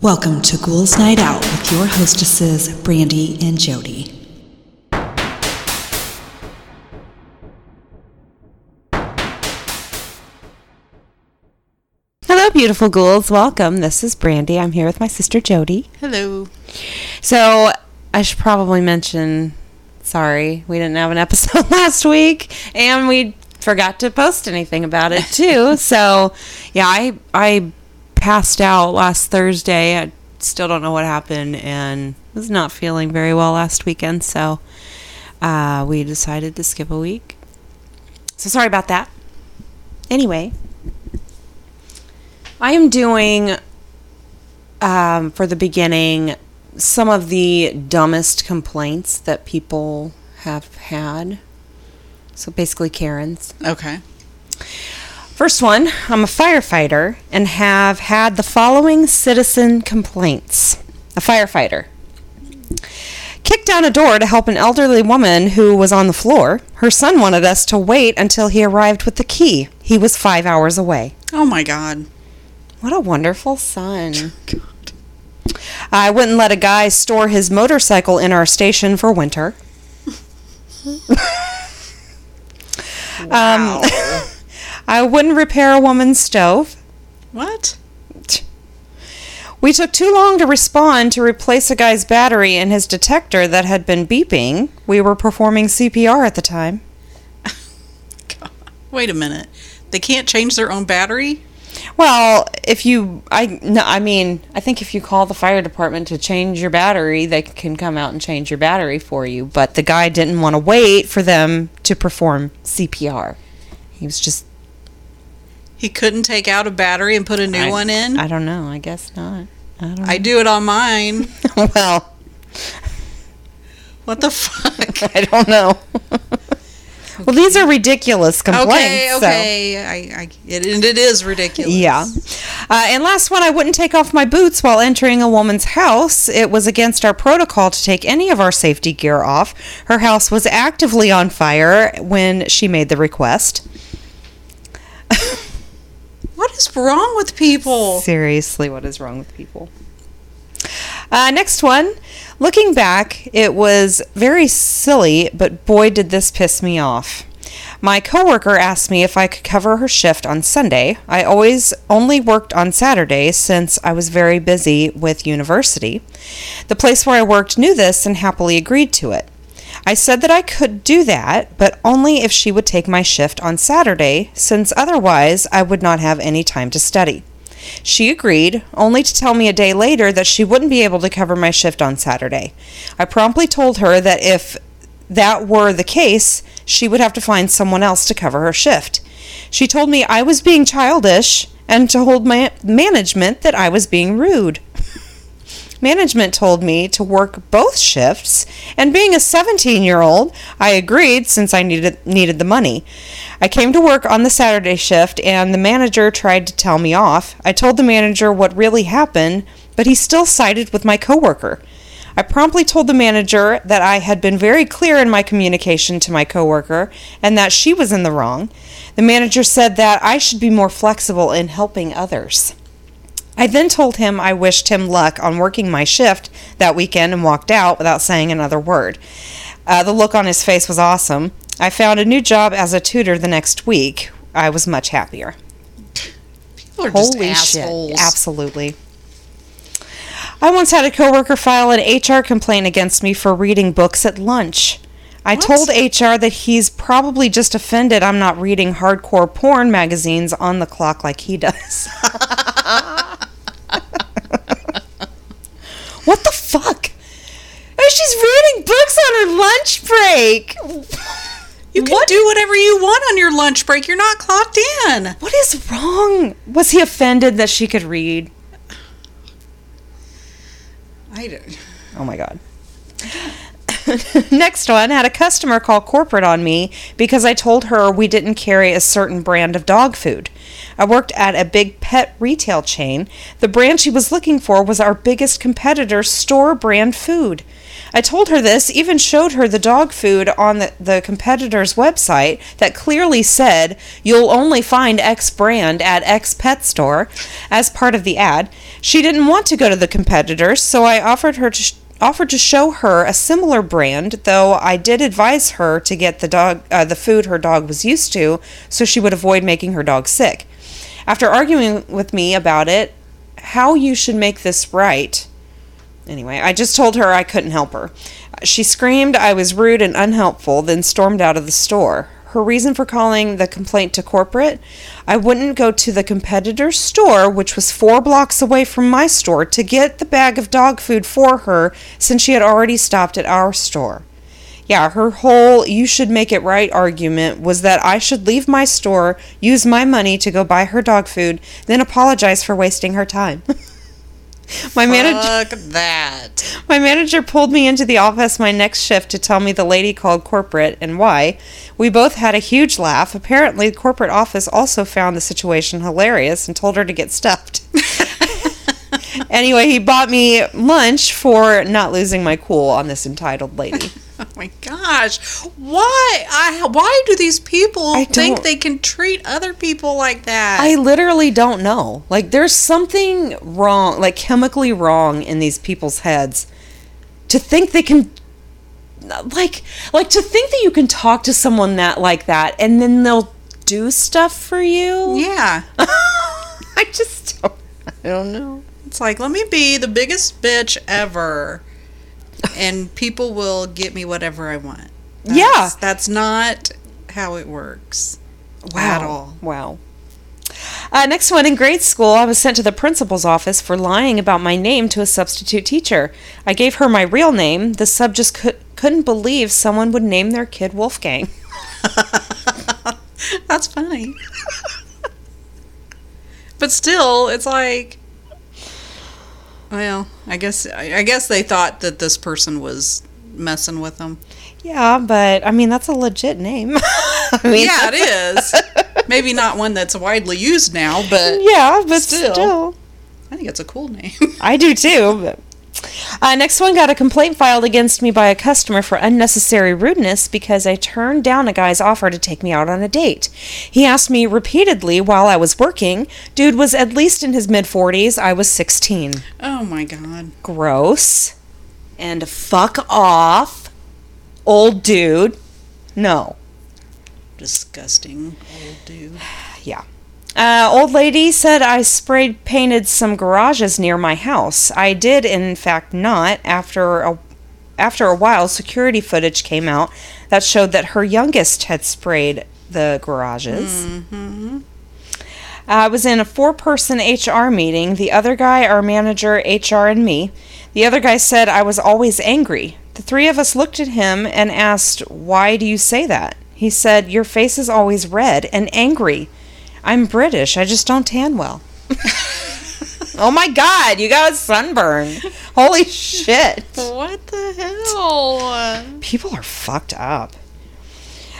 Welcome to Ghouls Night Out with your hostesses, Brandee and Jodi. Hello, beautiful ghouls. Welcome. This is Brandee. I'm here with my sister Jodi. Hello. So, I should probably mention sorry, we didn't have an episode last week and we forgot to post anything about it too. so, yeah, I I passed out last Thursday. I still don't know what happened and was not feeling very well last weekend, so uh, we decided to skip a week. So sorry about that. Anyway, I am doing um, for the beginning some of the dumbest complaints that people have had. So basically, Karen's. Okay. First one I'm a firefighter and have had the following citizen complaints. A firefighter kicked down a door to help an elderly woman who was on the floor. Her son wanted us to wait until he arrived with the key. He was five hours away. Oh my god. What a wonderful son. God. I wouldn't let a guy store his motorcycle in our station for winter. Wow. Um, I wouldn't repair a woman's stove. what? We took too long to respond to replace a guy's battery in his detector that had been beeping. We were performing CPR at the time. God. Wait a minute. They can't change their own battery? Well, if you, I, no, I mean, I think if you call the fire department to change your battery, they can come out and change your battery for you. But the guy didn't want to wait for them to perform CPR. He was just He couldn't take out a battery and put a new I- one in? I don't know. I guess not. I don't. I do it on mine. well, What the fuck? I don't know. well, these are ridiculous complaints. okay, so- okay. I, I it, and it is ridiculous. Yeah. Uh, and last one, I wouldn't take off my boots while entering a woman's house. It was against our protocol to take any of our safety gear off. Her house was actively on fire when she made the request. What is wrong with people? Seriously, what is wrong with people? Uh, next one. Looking back, it was very silly, but boy, did this piss me off. My coworker asked me if I could cover her shift on Sunday. I always only worked on Saturdays since I was very busy with university. The place where I worked knew this and happily agreed to it. I said that I could do that, but only if she would take my shift on Saturday, since otherwise I would not have any time to study. She agreed, only to tell me a day later that she wouldn't be able to cover my shift on Saturday. I promptly told her that if that were the case, she would have to find someone else to cover her shift. She told me I was being childish and told my management that I was being rude. Management told me to work both shifts, and being a 17 year old, I agreed since I needed, needed the money. I came to work on the Saturday shift, and the manager tried to tell me off. I told the manager what really happened, but he still sided with my coworker. I promptly told the manager that I had been very clear in my communication to my coworker and that she was in the wrong. The manager said that I should be more flexible in helping others. I then told him I wished him luck on working my shift that weekend and walked out without saying another word. Uh, the look on his face was awesome. I found a new job as a tutor the next week. I was much happier. People are just Holy assholes. shit. Absolutely. I once had a coworker file an HR complaint against me for reading books at lunch. I What? told HR that he's probably just offended I'm not reading hardcore porn magazines on the clock like he does. what the fuck? Oh, She's reading books on her lunch break. You can do whatever you want on your lunch break. You're not clocked in. What is wrong? Was he offended that she could read? I don't. Oh my god. Next one had a customer call corporate on me because I told her we didn't carry a certain brand of dog food. I worked at a big pet retail chain. The brand she was looking for was our biggest competitor's store brand food. I told her this, even showed her the dog food on the, the competitor's website that clearly said, You'll only find X brand at X pet store as part of the ad. She didn't want to go to the competitors, so I offered her to. Sh- offered to show her a similar brand, though I did advise her to get the dog uh, the food her dog was used to so she would avoid making her dog sick. After arguing with me about it, how you should make this right, Anyway, I just told her I couldn't help her. She screamed I was rude and unhelpful, then stormed out of the store. Her reason for calling the complaint to corporate I wouldn't go to the competitor's store, which was four blocks away from my store, to get the bag of dog food for her since she had already stopped at our store. Yeah, her whole you should make it right argument was that I should leave my store, use my money to go buy her dog food, then apologize for wasting her time. my manager that. my manager pulled me into the office my next shift to tell me the lady called corporate and why. We both had a huge laugh. Apparently, the corporate office also found the situation hilarious and told her to get stuffed. anyway, he bought me lunch for not losing my cool on this entitled lady. Oh my gosh. Why? I why do these people think they can treat other people like that? I literally don't know. Like, there's something wrong, like chemically wrong in these people's heads to think they can. Like, like to think that you can talk to someone that like that, and then they'll do stuff for you. yeah. I just don't. I don't know. It's like, let me be the biggest bitch ever. And people will get me whatever I want. That's, Yeah. That's not how it works. At all. Wow. Uh, next one in grade school, I was sent to the principal's office for lying about my name to a substitute teacher. I gave her my real name. The sub just could, couldn't believe someone would name their kid Wolfgang. That's funny. but still, it's like, well, I guess I guess they thought that this person was messing with them. Yeah, but I mean that's a legit name. I mean, Yeah, it is. Maybe not one that's widely used now, but yeah, but Still. still. I think it's a cool name. I do too. But. Uh, next one got a complaint filed against me by a customer for unnecessary rudeness because I turned down a guy's offer to take me out on a date. He asked me repeatedly while I was working. Dude was at least in his mid 40s. I was 16. oh my god. Gross. And fuck off. Old dude. No. Disgusting old dude. Yeah. Uh, old lady said I sprayed painted some garages near my house. I did, in fact, not. After a after a while, security footage came out that showed that her youngest had sprayed the garages. I was in a four person HR meeting. The other guy, our manager, HR, and me. The other guy said I was always angry. The three of us looked at him and asked, Why do you say that? He said, Your face is always red and angry. I'm British. I just don't tan well. oh my god, you got a sunburn. Holy shit. What the hell? People are fucked up.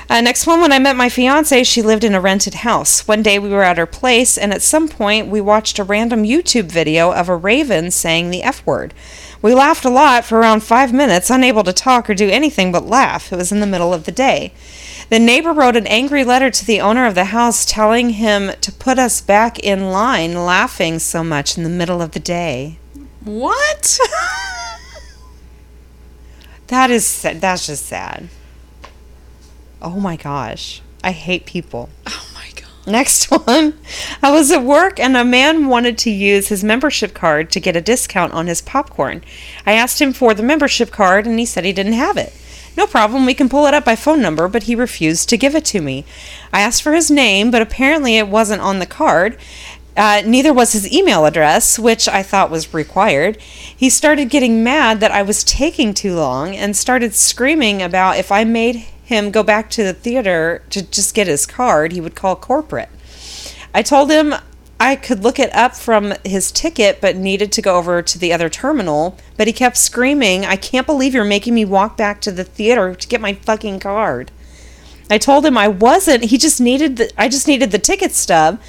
Uh, next one, when I met my fiance, she lived in a rented house. One day we were at her place, and at some point we watched a random YouTube video of a raven saying the F word. We laughed a lot for around five minutes, unable to talk or do anything but laugh. It was in the middle of the day. The neighbor wrote an angry letter to the owner of the house telling him to put us back in line laughing so much in the middle of the day. What? That is that's just sad. Oh my gosh. I hate people. oh my god. Next one. I was at work and a man wanted to use his membership card to get a discount on his popcorn. I asked him for the membership card and he said he didn't have it. No problem, we can pull it up by phone number, but he refused to give it to me. I asked for his name, but apparently it wasn't on the card. Uh, neither was his email address, which I thought was required. He started getting mad that I was taking too long and started screaming about if I made him go back to the theater to just get his card, he would call corporate. I told him I could look it up from his ticket, but needed to go over to the other terminal. But he kept screaming, I can't believe you're making me walk back to the theater to get my fucking card. I told him I wasn't. He just needed the I just needed the ticket stub.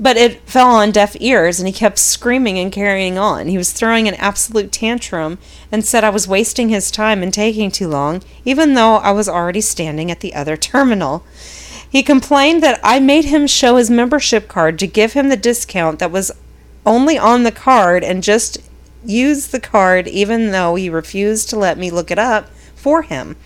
But it fell on deaf ears and he kept screaming and carrying on. He was throwing an absolute tantrum and said I was wasting his time and taking too long, even though I was already standing at the other terminal. He complained that I made him show his membership card to give him the discount that was only on the card and just use the card even though he refused to let me look it up for him.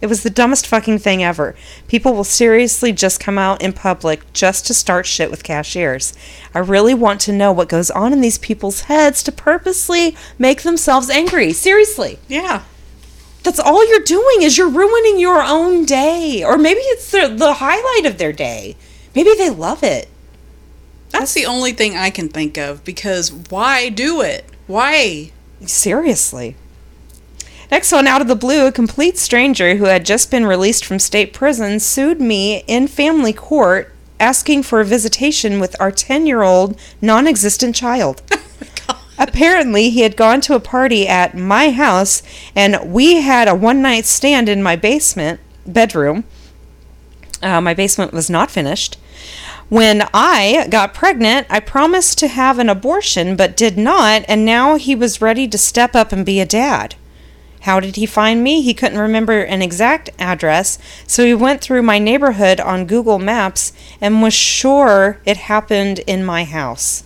It was the dumbest fucking thing ever. People will seriously just come out in public just to start shit with cashiers. I really want to know what goes on in these people's heads to purposely make themselves angry. Seriously. Yeah. That's all you're doing is you're ruining your own day. Or maybe it's the, the highlight of their day. Maybe they love it. That's the only thing I can think of because why do it? Why? Seriously. Next one, out of the blue, a complete stranger who had just been released from state prison sued me in family court asking for a visitation with our 10 year old non existent child. Apparently, he had gone to a party at my house, and we had a one night stand in my basement bedroom. Uh, my basement was not finished. When I got pregnant, I promised to have an abortion, but did not, and now he was ready to step up and be a dad. How did he find me? He couldn't remember an exact address, so he went through my neighborhood on Google Maps and was sure it happened in my house.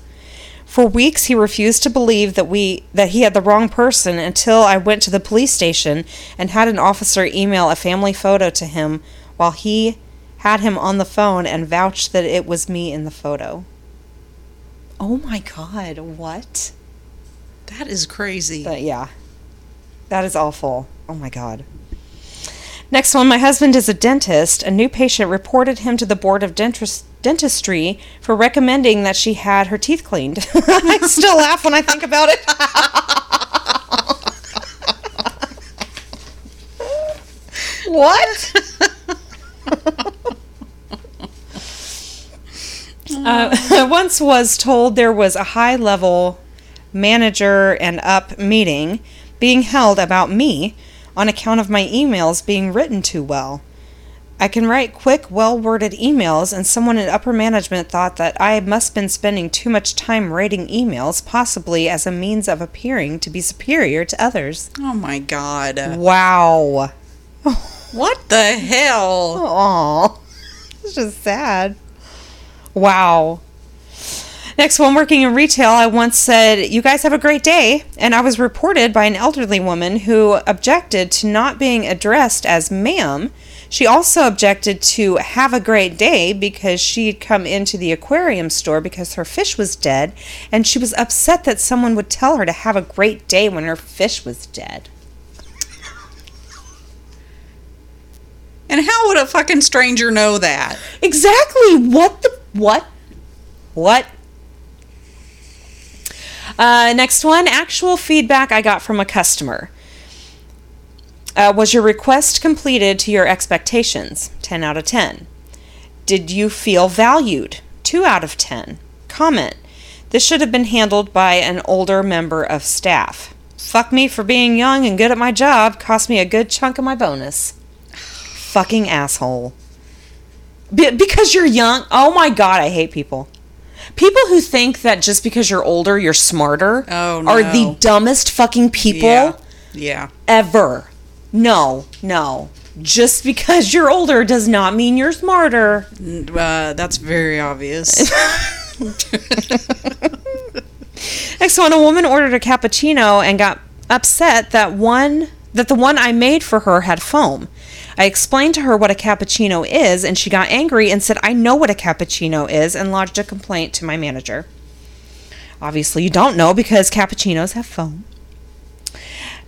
For weeks he refused to believe that we that he had the wrong person until I went to the police station and had an officer email a family photo to him while he had him on the phone and vouched that it was me in the photo. Oh my god, what? That is crazy. But yeah. That is awful. Oh my god. Next one, my husband is a dentist. A new patient reported him to the board of dentist- dentistry for recommending that she had her teeth cleaned. I still laugh when I think about it. what? uh, once was told there was a high level manager and up meeting being held about me on account of my emails being written too well. I can write quick, well worded emails, and someone in upper management thought that I must have been spending too much time writing emails, possibly as a means of appearing to be superior to others. oh my god. Wow. What the hell? Aw. It's just sad. Wow. Next one, working in retail, I once said, You guys have a great day. And I was reported by an elderly woman who objected to not being addressed as ma'am. She also objected to have a great day because she'd come into the aquarium store because her fish was dead. And she was upset that someone would tell her to have a great day when her fish was dead. And how would a fucking stranger know that? Exactly. What the what? What? Uh, next one, actual feedback I got from a customer. Uh, was your request completed to your expectations? 10 out of 10. Did you feel valued? 2 out of 10. Comment. This should have been handled by an older member of staff. Fuck me for being young and good at my job. Cost me a good chunk of my bonus. Fucking asshole. Be- because you're young. Oh my god, I hate people. People who think that just because you're older, you're smarter Oh, no. are the dumbest fucking people Yeah. Yeah. ever. No, no. Just because you're older does not mean you're smarter. Uh, that's very obvious. Next one, a woman ordered a cappuccino and got upset that one that the one I made for her had foam. I explained to her what a cappuccino is, and she got angry and said, I know what a cappuccino is, and lodged a complaint to my manager. Obviously, you don't know because cappuccinos have foam.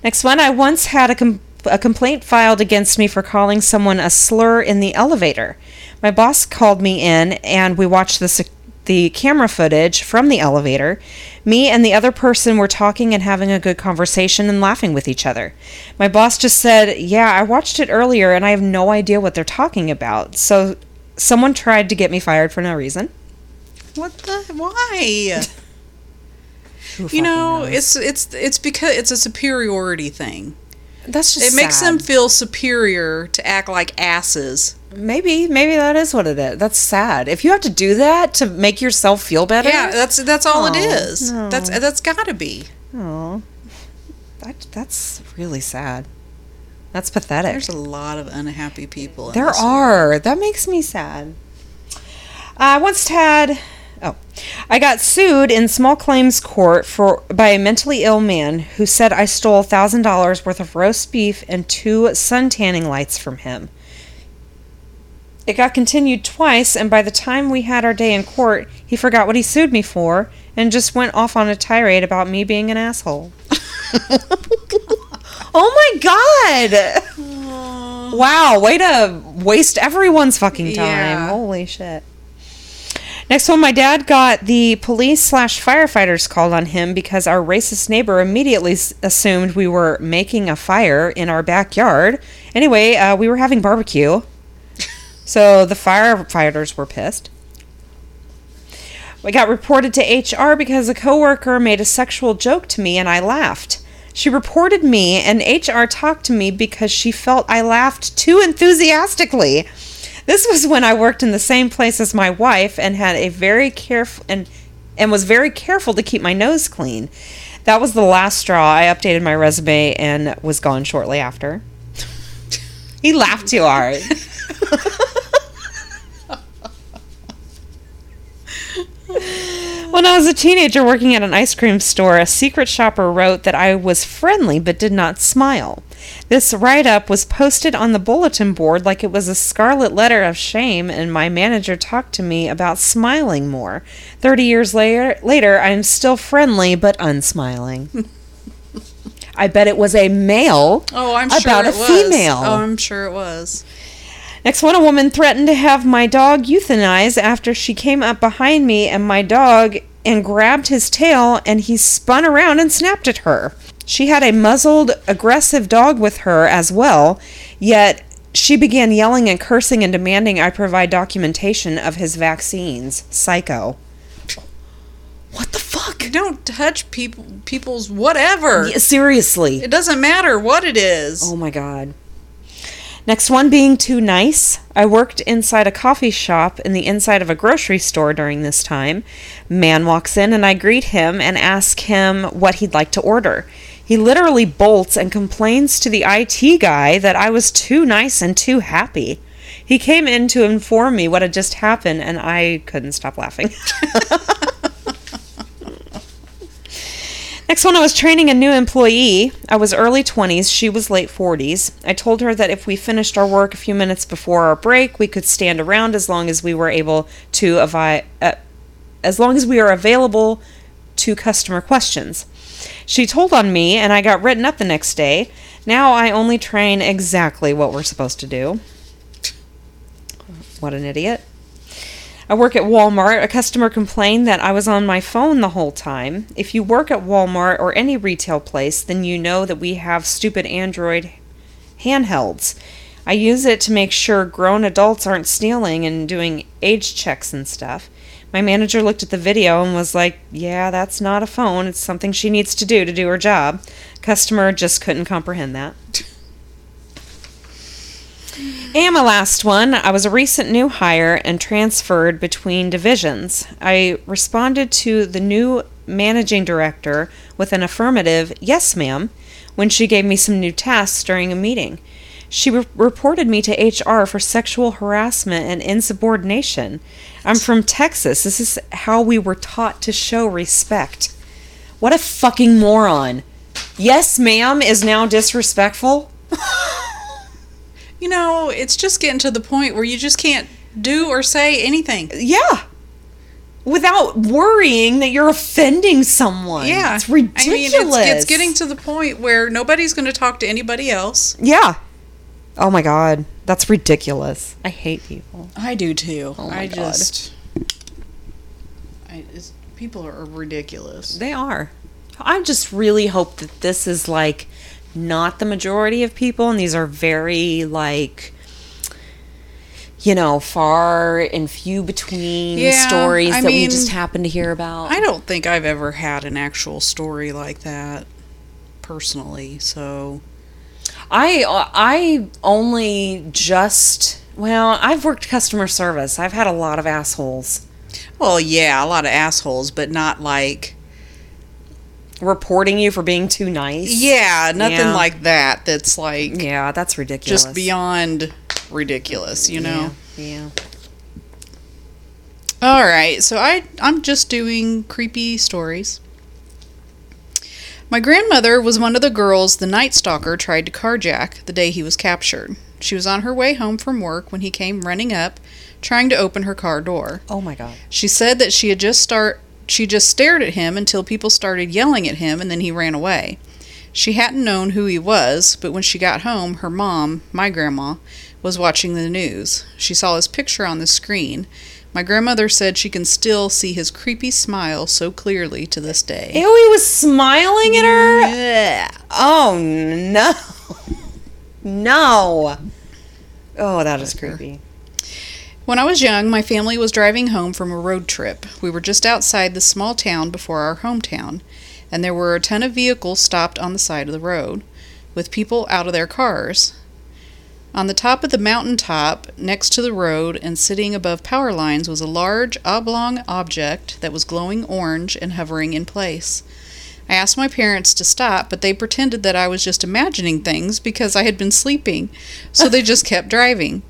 Next one, I once had a, com- a complaint filed against me for calling someone a slur in the elevator. My boss called me in, and we watched the, the camera footage from the elevator. Me and the other person were talking and having a good conversation and laughing with each other. My boss just said, Yeah, I watched it earlier, and I have no idea what they're talking about. So someone tried to get me fired for no reason. what the? Why? You know, knows? it's it's it's because it's a superiority thing. That's just It makes them feel superior to act like asses. Maybe, maybe that is what it is. That's sad. If you have to do that to make yourself feel better, Yeah, that's that's all it Oh, is. no. That's that's got to be. oh, that, that's really sad. That's pathetic. There's a lot of unhappy people. In There are. That makes me sad. Uh, I once had. Oh, I got sued in small claims court for by a mentally ill man who said I stole thousand dollars worth of roast beef and two sun tanning lights from him. It got continued twice, and by the time we had our day in court, he forgot what he sued me for and just went off on a tirade about me being an asshole. oh my god! Wow, way to waste everyone's fucking time. Yeah. Holy shit. Next one, my dad got the police slash firefighters called on him because our racist neighbor immediately s- assumed we were making a fire in our backyard. Anyway, uh, we were having barbecue. So the firefighters were pissed. We got reported to HR because a coworker made a sexual joke to me and I laughed. She reported me and HR talked to me because she felt I laughed too enthusiastically. This was when I worked in the same place as my wife and had a very careful and and was very careful to keep my nose clean. That was the last straw. I updated my resume and was gone shortly after. he laughed too hard. When I was a teenager working at an ice cream store, a secret shopper wrote that I was friendly but did not smile. This write up was posted on the bulletin board like it was a scarlet letter of shame, and my manager talked to me about smiling more. Thirty years later, later I'm still friendly but unsmiling. I bet it was a male Oh, I'm sure about a was. female. Oh, I'm sure it was. Next one, a woman threatened to have my dog euthanized after she came up behind me and my dog and grabbed his tail and he spun around and snapped at her. She had a muzzled, aggressive dog with her as well, yet she began yelling and cursing and demanding I provide documentation of his vaccines. Psycho. What the fuck? You don't touch people people's whatever. Yeah, seriously. It doesn't matter what it is. Oh my god. Next one being too nice. I worked inside a coffee shop in the inside of a grocery store during this time. Man walks in and I greet him and ask him what he'd like to order. He literally bolts and complains to the IT guy that I was too nice and too happy. He came in to inform me what had just happened and I couldn't stop laughing. Next one, I was training a new employee. I was early 20s, she was late 40s. I told her that if we finished our work a few minutes before our break, we could stand around as long as we were able to avi- uh, as long as we are available to customer questions. She told on me and I got written up the next day. Now I only train exactly what we're supposed to do. What an idiot. I work at Walmart. A customer complained that I was on my phone the whole time. If you work at Walmart or any retail place, then you know that we have stupid Android handhelds. I use it to make sure grown adults aren't stealing and doing age checks and stuff. My manager looked at the video and was like, Yeah, that's not a phone. It's something she needs to do to do her job. Customer just couldn't comprehend that. And my last one, I was a recent new hire and transferred between divisions. I responded to the new managing director with an affirmative, yes, ma'am, when she gave me some new tasks during a meeting. She re- reported me to HR for sexual harassment and insubordination. I'm from Texas. This is how we were taught to show respect. What a fucking moron. Yes, ma'am is now disrespectful? You know, it's just getting to the point where you just can't do or say anything. Yeah. Without worrying that you're offending someone. Yeah. It's ridiculous. I mean, it's, it's getting to the point where nobody's going to talk to anybody else. Yeah. Oh my god. That's ridiculous. I hate people. I do too. Oh my I God. just. I, it's, people are ridiculous. They are. I just really hope that this is like not the majority of people and these are very like you know, far and few between Yeah, stories I that we just happen to hear about. I don't think I've ever had an actual story like that personally, so. I I only just well, I've worked customer service. I've had a lot of assholes Well, yeah, a lot of assholes, but not like reporting you for being too nice. yeah, nothing Yeah. like that. That's like Yeah, that's ridiculous. just beyond ridiculous, you know. Yeah. All right, so I I'm just doing creepy stories. My grandmother was one of the girls the Night Stalker tried to carjack the day he was captured. She was on her way home from work when he came running up, trying to open her car door. Oh my god. She said that she had just start she just stared at him until people started yelling at him and then he ran away. She hadn't known who he was, but when she got home, her mom, my grandma, was watching the news. She saw his picture on the screen. My grandmother said she can still see his creepy smile so clearly to this day. Ew, he was smiling at her. Oh no. No. Oh, that is creepy. When I was young, my family was driving home from a road trip. We were just outside the small town before our hometown, and there were a ton of vehicles stopped on the side of the road, with people out of their cars. On the top of the mountain top, next to the road and sitting above power lines, was a large oblong object that was glowing orange and hovering in place. I asked my parents to stop, but they pretended that I was just imagining things because I had been sleeping, so they just kept driving.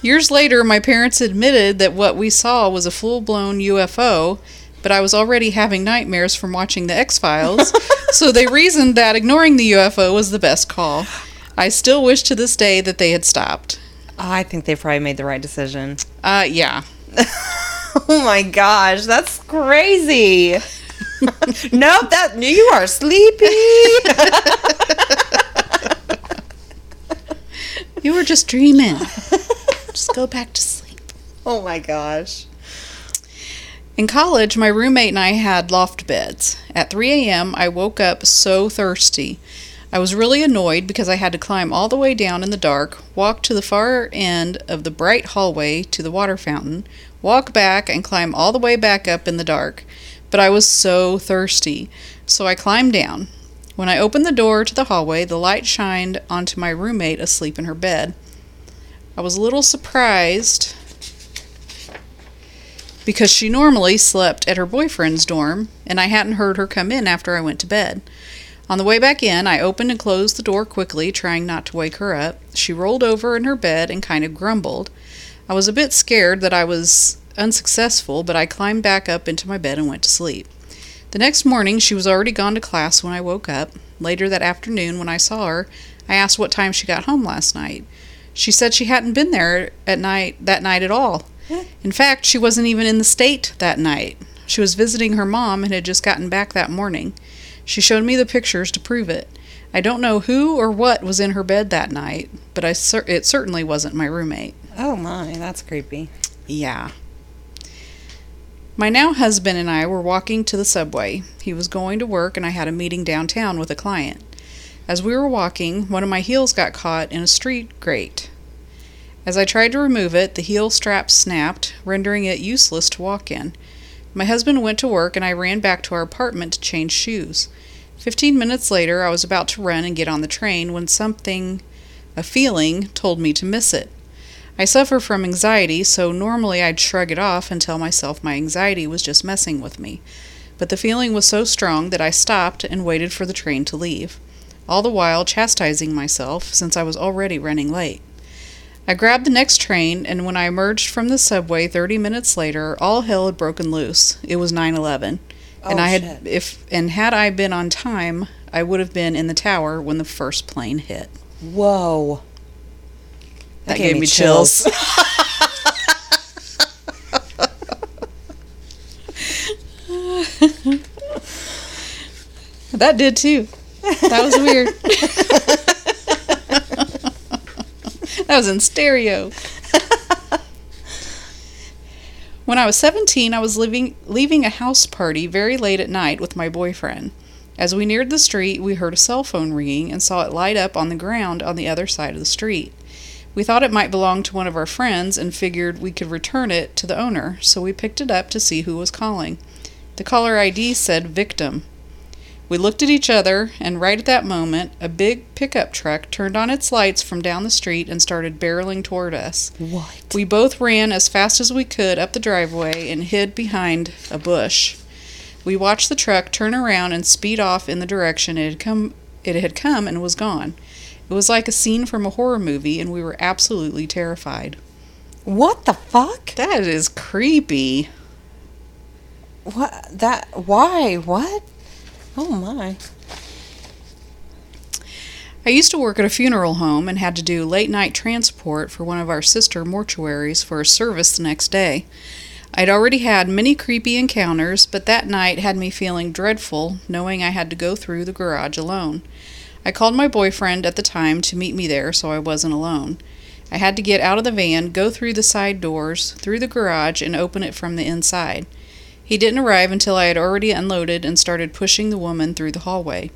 Years later, my parents admitted that what we saw was a full blown UFO, but I was already having nightmares from watching The X Files, so they reasoned that ignoring the UFO was the best call. I still wish to this day that they had stopped. I think they probably made the right decision. Uh, yeah. Oh my gosh, that's crazy. nope, that you are sleepy. You were just dreaming. just go back to sleep. oh my gosh. In college, my roommate and I had loft beds. At 3 a.m., I woke up so thirsty. I was really annoyed because I had to climb all the way down in the dark, walk to the far end of the bright hallway to the water fountain, walk back, and climb all the way back up in the dark. But I was so thirsty, so I climbed down. When I opened the door to the hallway, the light shined onto my roommate asleep in her bed. I was a little surprised because she normally slept at her boyfriend's dorm, and I hadn't heard her come in after I went to bed. On the way back in, I opened and closed the door quickly, trying not to wake her up. She rolled over in her bed and kind of grumbled. I was a bit scared that I was unsuccessful, but I climbed back up into my bed and went to sleep. The next morning, she was already gone to class when I woke up. Later that afternoon, when I saw her, I asked what time she got home last night. She said she hadn't been there at night that night at all. In fact, she wasn't even in the state that night. She was visiting her mom and had just gotten back that morning. She showed me the pictures to prove it. I don't know who or what was in her bed that night, but I cer- it certainly wasn't my roommate. Oh my, that's creepy. Yeah. My now husband and I were walking to the subway. He was going to work, and I had a meeting downtown with a client. As we were walking, one of my heels got caught in a street grate. As I tried to remove it, the heel strap snapped, rendering it useless to walk in. My husband went to work, and I ran back to our apartment to change shoes. Fifteen minutes later, I was about to run and get on the train when something, a feeling, told me to miss it. I suffer from anxiety, so normally I'd shrug it off and tell myself my anxiety was just messing with me. But the feeling was so strong that I stopped and waited for the train to leave, all the while chastising myself since I was already running late. I grabbed the next train, and when I emerged from the subway 30 minutes later, all hell had broken loose. It was 9/11, and Oh, I had shit. if and had I been on time, I would have been in the tower when the first plane hit. Whoa. That, gave, me chills. that did too. That was weird. that was in stereo. When I was 17, I was leaving, leaving a house party very late at night with my boyfriend. As we neared the street, we heard a cell phone ringing and saw it light up on the ground on the other side of the street. We thought it might belong to one of our friends and figured we could return it to the owner, so we picked it up to see who was calling. The caller ID said victim. We looked at each other, and right at that moment, a big pickup truck turned on its lights from down the street and started barreling toward us. What? We both ran as fast as we could up the driveway and hid behind a bush. We watched the truck turn around and speed off in the direction it had come it had come and was gone. It was like a scene from a horror movie and we were absolutely terrified. What the fuck? That is creepy. What? That? Why? What? Oh my. I used to work at a funeral home and had to do late night transport for one of our sister mortuaries for a service the next day. I'd already had many creepy encounters, but that night had me feeling dreadful knowing I had to go through the garage alone. I called my boyfriend at the time to meet me there so I wasn't alone. I had to get out of the van, go through the side doors, through the garage, and open it from the inside. He didn't arrive until I had already unloaded and started pushing the woman through the hallway.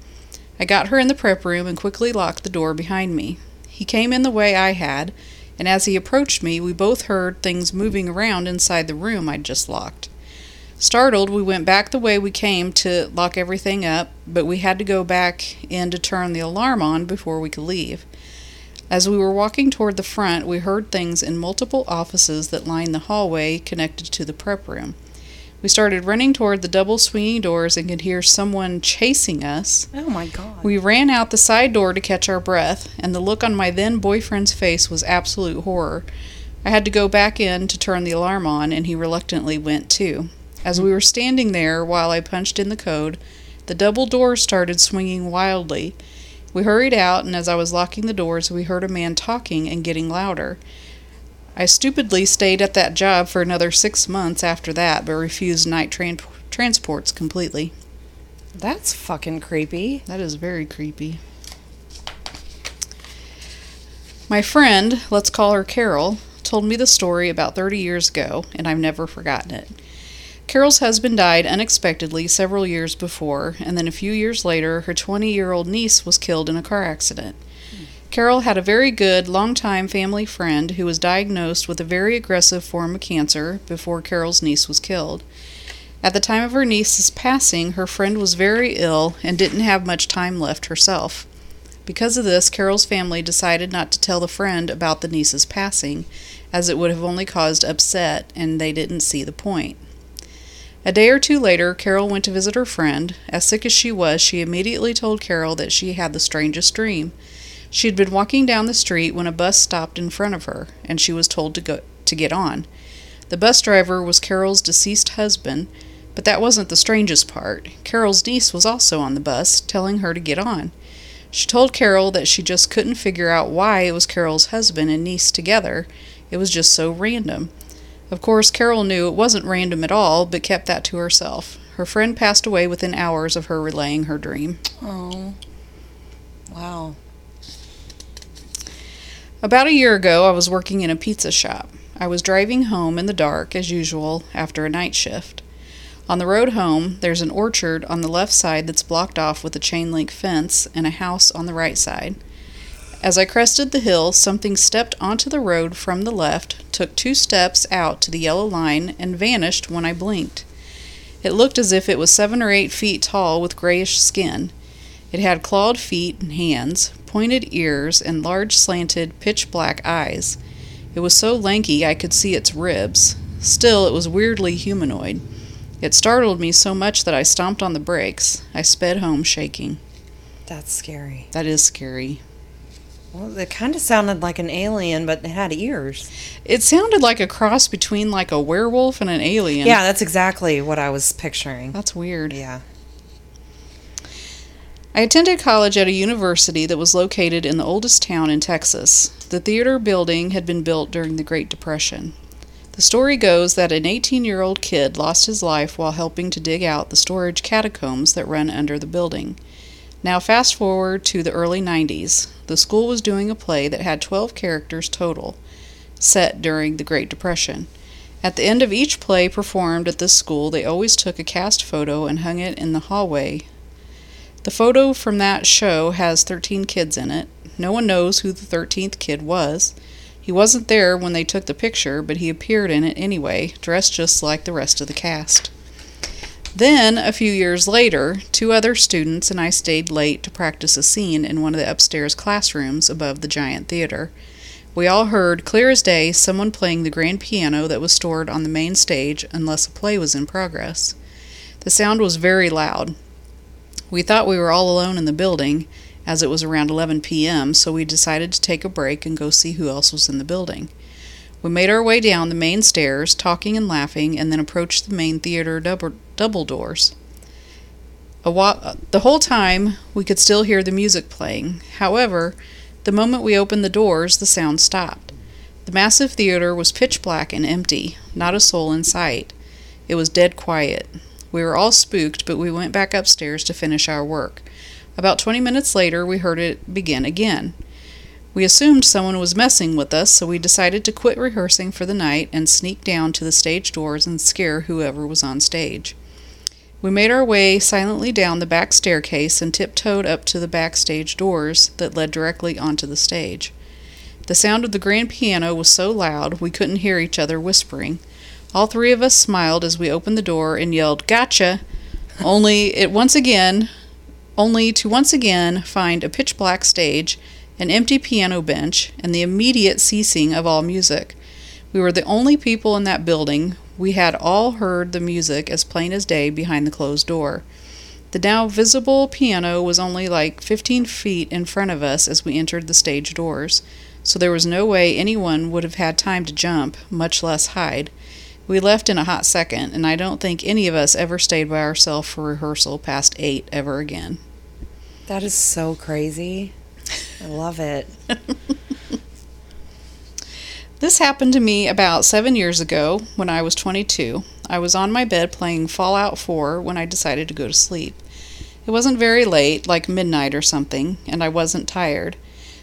I got her in the prep room and quickly locked the door behind me. He came in the way I had, and as he approached me, we both heard things moving around inside the room I'd just locked. Startled, we went back the way we came to lock everything up, but we had to go back in to turn the alarm on before we could leave. As we were walking toward the front, we heard things in multiple offices that lined the hallway connected to the prep room. We started running toward the double swinging doors and could hear someone chasing us. Oh my god. We ran out the side door to catch our breath, and the look on my then boyfriend's face was absolute horror. I had to go back in to turn the alarm on, and he reluctantly went too. As we were standing there while I punched in the code, the double doors started swinging wildly. We hurried out, and as I was locking the doors, we heard a man talking and getting louder. I stupidly stayed at that job for another six months after that, but refused night tran- transports completely. That's fucking creepy. That is very creepy. My friend, let's call her Carol, told me the story about 30 years ago, and I've never forgotten it. Carol's husband died unexpectedly several years before, and then a few years later, her 20 year old niece was killed in a car accident. Carol had a very good, long-time family friend who was diagnosed with a very aggressive form of cancer before Carol's niece was killed. At the time of her niece's passing, her friend was very ill and didn't have much time left herself. Because of this, Carol's family decided not to tell the friend about the niece's passing, as it would have only caused upset, and they didn't see the point. A day or two later, Carol went to visit her friend. As sick as she was, she immediately told Carol that she had the strangest dream. She had been walking down the street when a bus stopped in front of her, and she was told to go to get on. The bus driver was Carol's deceased husband, but that wasn't the strangest part. Carol's niece was also on the bus, telling her to get on. She told Carol that she just couldn't figure out why it was Carol's husband and niece together. It was just so random. Of course, Carol knew it wasn't random at all, but kept that to herself. Her friend passed away within hours of her relaying her dream. Oh. Wow. About a year ago, I was working in a pizza shop. I was driving home in the dark, as usual, after a night shift. On the road home, there's an orchard on the left side that's blocked off with a chain link fence and a house on the right side. As I crested the hill, something stepped onto the road from the left, took two steps out to the yellow line, and vanished when I blinked. It looked as if it was seven or eight feet tall with grayish skin. It had clawed feet and hands, pointed ears, and large slanted, pitch black eyes. It was so lanky I could see its ribs. Still, it was weirdly humanoid. It startled me so much that I stomped on the brakes. I sped home shaking. That's scary. That is scary. Well, it kind of sounded like an alien, but it had ears. It sounded like a cross between like a werewolf and an alien. Yeah, that's exactly what I was picturing. That's weird. Yeah. I attended college at a university that was located in the oldest town in Texas. The theater building had been built during the Great Depression. The story goes that an 18 year old kid lost his life while helping to dig out the storage catacombs that run under the building. Now, fast forward to the early 90s. The school was doing a play that had 12 characters total, set during the Great Depression. At the end of each play performed at this school, they always took a cast photo and hung it in the hallway. The photo from that show has 13 kids in it. No one knows who the 13th kid was. He wasn't there when they took the picture, but he appeared in it anyway, dressed just like the rest of the cast. Then, a few years later, two other students and I stayed late to practice a scene in one of the upstairs classrooms above the giant theater. We all heard, clear as day, someone playing the grand piano that was stored on the main stage unless a play was in progress. The sound was very loud. We thought we were all alone in the building, as it was around 11 p.m., so we decided to take a break and go see who else was in the building. We made our way down the main stairs, talking and laughing, and then approached the main theater double, double doors. While, the whole time, we could still hear the music playing. However, the moment we opened the doors, the sound stopped. The massive theater was pitch black and empty, not a soul in sight. It was dead quiet. We were all spooked, but we went back upstairs to finish our work. About 20 minutes later, we heard it begin again. We assumed someone was messing with us, so we decided to quit rehearsing for the night and sneak down to the stage doors and scare whoever was on stage. We made our way silently down the back staircase and tiptoed up to the backstage doors that led directly onto the stage. The sound of the grand piano was so loud we couldn't hear each other whispering. All three of us smiled as we opened the door and yelled, Gotcha! only it once again, only to once again find a pitch black stage an empty piano bench, and the immediate ceasing of all music. We were the only people in that building. We had all heard the music as plain as day behind the closed door. The now visible piano was only like 15 feet in front of us as we entered the stage doors, so there was no way anyone would have had time to jump, much less hide. We left in a hot second, and I don't think any of us ever stayed by ourselves for rehearsal past 8 ever again. That is so crazy. I love it. this happened to me about seven years ago when I was 22. I was on my bed playing Fallout 4 when I decided to go to sleep. It wasn't very late, like midnight or something, and I wasn't tired.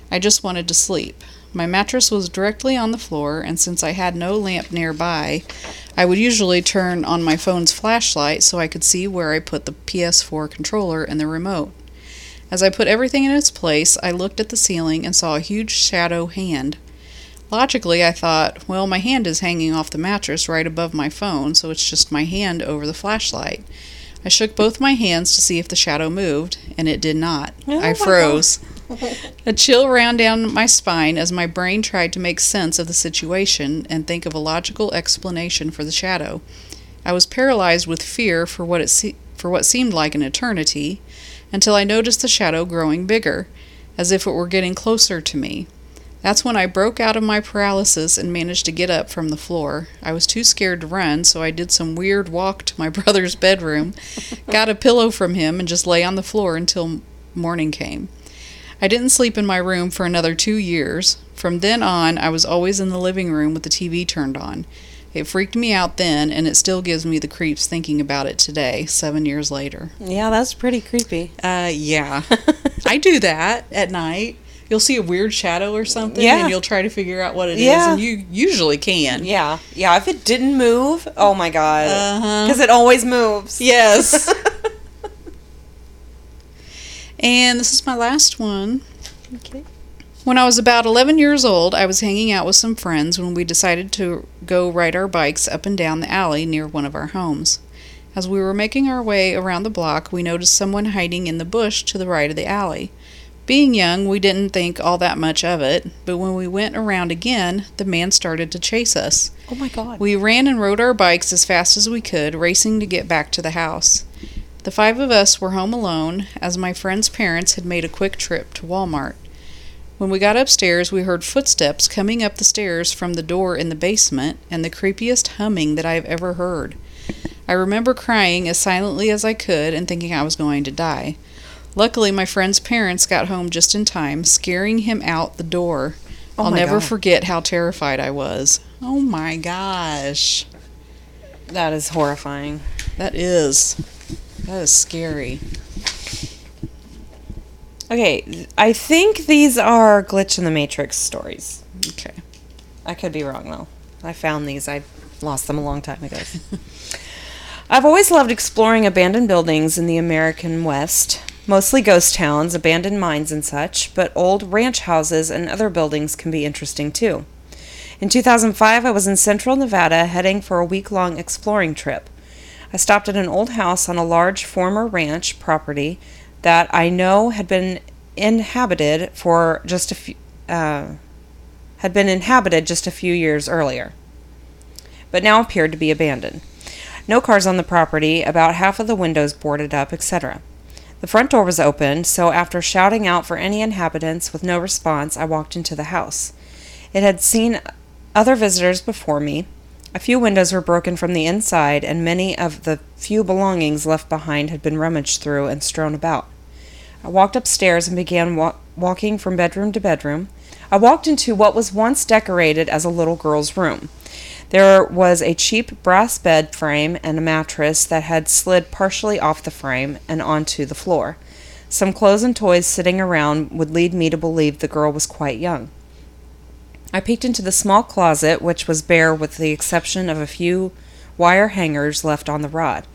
I just wanted to sleep. My mattress was directly on the floor, and since I had no lamp nearby, I would usually turn on my phone's flashlight so I could see where I put the PS4 controller and the remote. As I put everything in its place, I looked at the ceiling and saw a huge shadow hand. Logically, I thought, well, my hand is hanging off the mattress right above my phone, so it's just my hand over the flashlight. I shook both my hands to see if the shadow moved, and it did not. Oh I froze. A chill ran down my spine as my brain tried to make sense of the situation and think of a logical explanation for the shadow. I was paralyzed with fear for what it se- for what seemed like an eternity, until I noticed the shadow growing bigger, as if it were getting closer to me. That's when I broke out of my paralysis and managed to get up from the floor. I was too scared to run, so I did some weird walk to my brother's bedroom, got a pillow from him, and just lay on the floor until morning came. I didn't sleep in my room for another two years. From then on, I was always in the living room with the TV turned on. It freaked me out then, and it still gives me the creeps thinking about it today, seven years later. Yeah, that's pretty creepy. Uh, yeah. I do that at night. You'll see a weird shadow or something, Yeah. and you'll try to figure out what it is, Yeah. and you usually can. Yeah, yeah. If it didn't move, oh my god, Uh-huh. because it always moves. Yes. and this is my last one. Okay. When I was about 11 years old, I was hanging out with some friends when we decided to go ride our bikes up and down the alley near one of our homes. As we were making our way around the block, we noticed someone hiding in the bush to the right of the alley. Being young, we didn't think all that much of it, but when we went around again, the man started to chase us. Oh my god. We ran and rode our bikes as fast as we could, racing to get back to the house. The five of us were home alone, as my friend's parents had made a quick trip to Walmart. When we got upstairs, we heard footsteps coming up the stairs from the door in the basement and the creepiest humming that I have ever heard. I remember crying as silently as I could and thinking I was going to die. Luckily, my friend's parents got home just in time, scaring him out the door. Oh I'll never God. forget how terrified I was. Oh my gosh. that is horrifying. That is. That is scary. Okay, I think these are glitch in the matrix stories. Okay. I could be wrong though. I found these. I lost them a long time ago. I've always loved exploring abandoned buildings in the American West, mostly ghost towns, abandoned mines, and such, but old ranch houses and other buildings can be interesting too. In 2005, I was in central Nevada heading for a week long exploring trip. I stopped at an old house on a large former ranch property that I know had been inhabited for just a few, uh, had been inhabited just a few years earlier, but now appeared to be abandoned. No cars on the property, about half of the windows boarded up, etc. The front door was open, so after shouting out for any inhabitants with no response, I walked into the house. It had seen other visitors before me. A few windows were broken from the inside, and many of the few belongings left behind had been rummaged through and strewn about. I walked upstairs and began wa- walking from bedroom to bedroom. I walked into what was once decorated as a little girl's room. There was a cheap brass bed frame and a mattress that had slid partially off the frame and onto the floor. Some clothes and toys sitting around would lead me to believe the girl was quite young. I peeked into the small closet, which was bare with the exception of a few wire hangers left on the rod.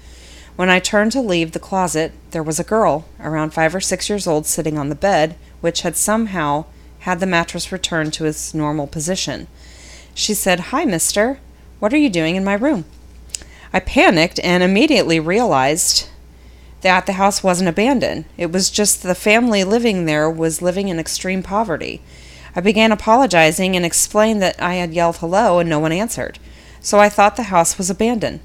When I turned to leave the closet, there was a girl, around five or six years old, sitting on the bed, which had somehow had the mattress returned to its normal position. She said, Hi, mister. What are you doing in my room? I panicked and immediately realized that the house wasn't abandoned. It was just the family living there was living in extreme poverty. I began apologizing and explained that I had yelled hello and no one answered. So I thought the house was abandoned.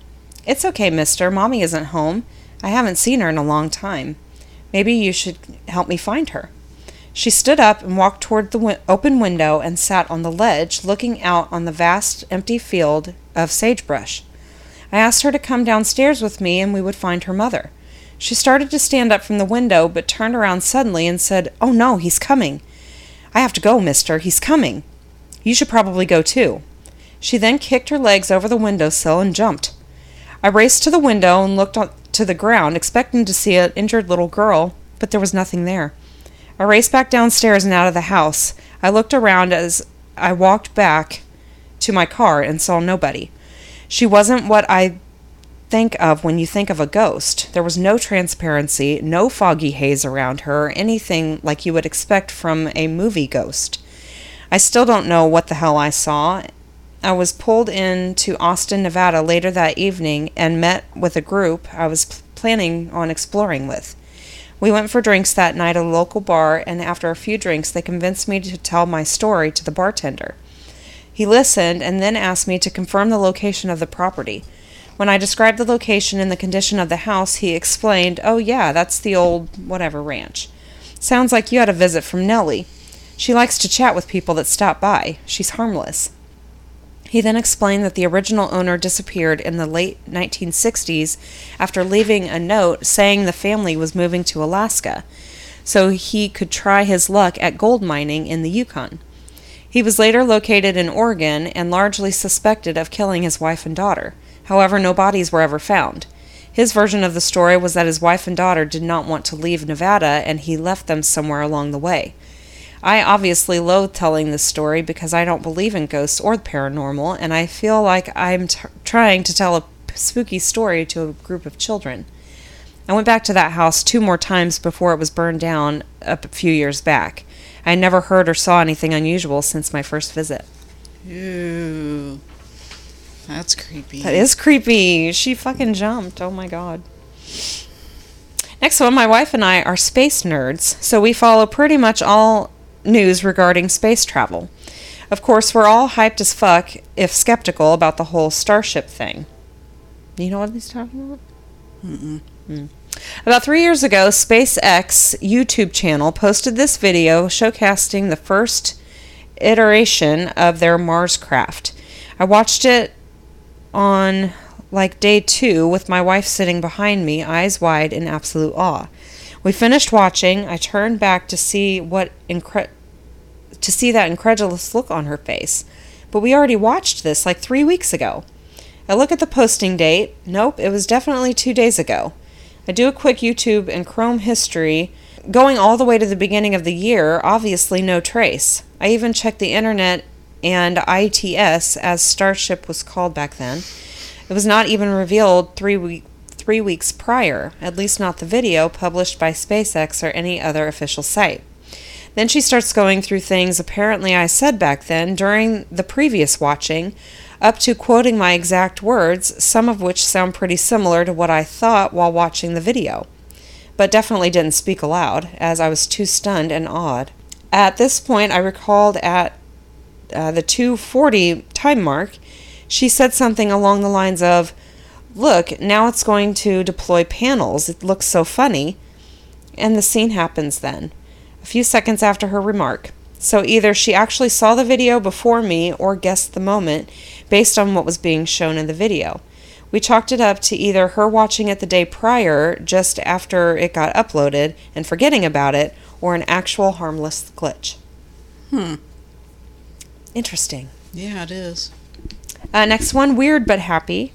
It's okay, mister. Mommy isn't home. I haven't seen her in a long time. Maybe you should help me find her. She stood up and walked toward the open window and sat on the ledge, looking out on the vast empty field of sagebrush. I asked her to come downstairs with me and we would find her mother. She started to stand up from the window, but turned around suddenly and said, Oh no, he's coming. I have to go, mister. He's coming. You should probably go too. She then kicked her legs over the window sill and jumped. I raced to the window and looked to the ground, expecting to see an injured little girl, but there was nothing there. I raced back downstairs and out of the house. I looked around as I walked back to my car and saw nobody. She wasn't what I think of when you think of a ghost. There was no transparency, no foggy haze around her, anything like you would expect from a movie ghost. I still don't know what the hell I saw. I was pulled into Austin, Nevada later that evening and met with a group I was p- planning on exploring with. We went for drinks that night at a local bar, and after a few drinks, they convinced me to tell my story to the bartender. He listened and then asked me to confirm the location of the property. When I described the location and the condition of the house, he explained, Oh, yeah, that's the old whatever ranch. Sounds like you had a visit from Nellie. She likes to chat with people that stop by. She's harmless. He then explained that the original owner disappeared in the late 1960s after leaving a note saying the family was moving to Alaska so he could try his luck at gold mining in the Yukon. He was later located in Oregon and largely suspected of killing his wife and daughter. However, no bodies were ever found. His version of the story was that his wife and daughter did not want to leave Nevada and he left them somewhere along the way. I obviously loathe telling this story because I don't believe in ghosts or the paranormal, and I feel like I'm t- trying to tell a spooky story to a group of children. I went back to that house two more times before it was burned down a few years back. I never heard or saw anything unusual since my first visit. Ew. That's creepy. That is creepy. She fucking jumped. Oh my god. Next one, my wife and I are space nerds, so we follow pretty much all news regarding space travel. Of course, we're all hyped as fuck, if skeptical, about the whole Starship thing. You know what he's talking about? Mm. About three years ago, SpaceX YouTube channel posted this video showcasing the first iteration of their Mars craft. I watched it on like day two with my wife sitting behind me, eyes wide in absolute awe. We finished watching. I turned back to see what incre- to see that incredulous look on her face. But we already watched this like three weeks ago. I look at the posting date. Nope, it was definitely two days ago. I do a quick YouTube and Chrome history, going all the way to the beginning of the year, obviously no trace. I even checked the internet and ITS, as Starship was called back then. It was not even revealed three, we- three weeks prior, at least not the video published by SpaceX or any other official site. Then she starts going through things apparently I said back then during the previous watching up to quoting my exact words, some of which sound pretty similar to what I thought while watching the video, but definitely didn't speak aloud, as I was too stunned and awed. At this point, I recalled at uh, the 240 time mark, she said something along the lines of, Look, now it's going to deploy panels. It looks so funny. And the scene happens then, a few seconds after her remark. So either she actually saw the video before me or guessed the moment based on what was being shown in the video. We chalked it up to either her watching it the day prior, just after it got uploaded, and forgetting about it, or an actual harmless glitch. Hmm. Interesting. Yeah, it is. Uh, next one, weird but happy.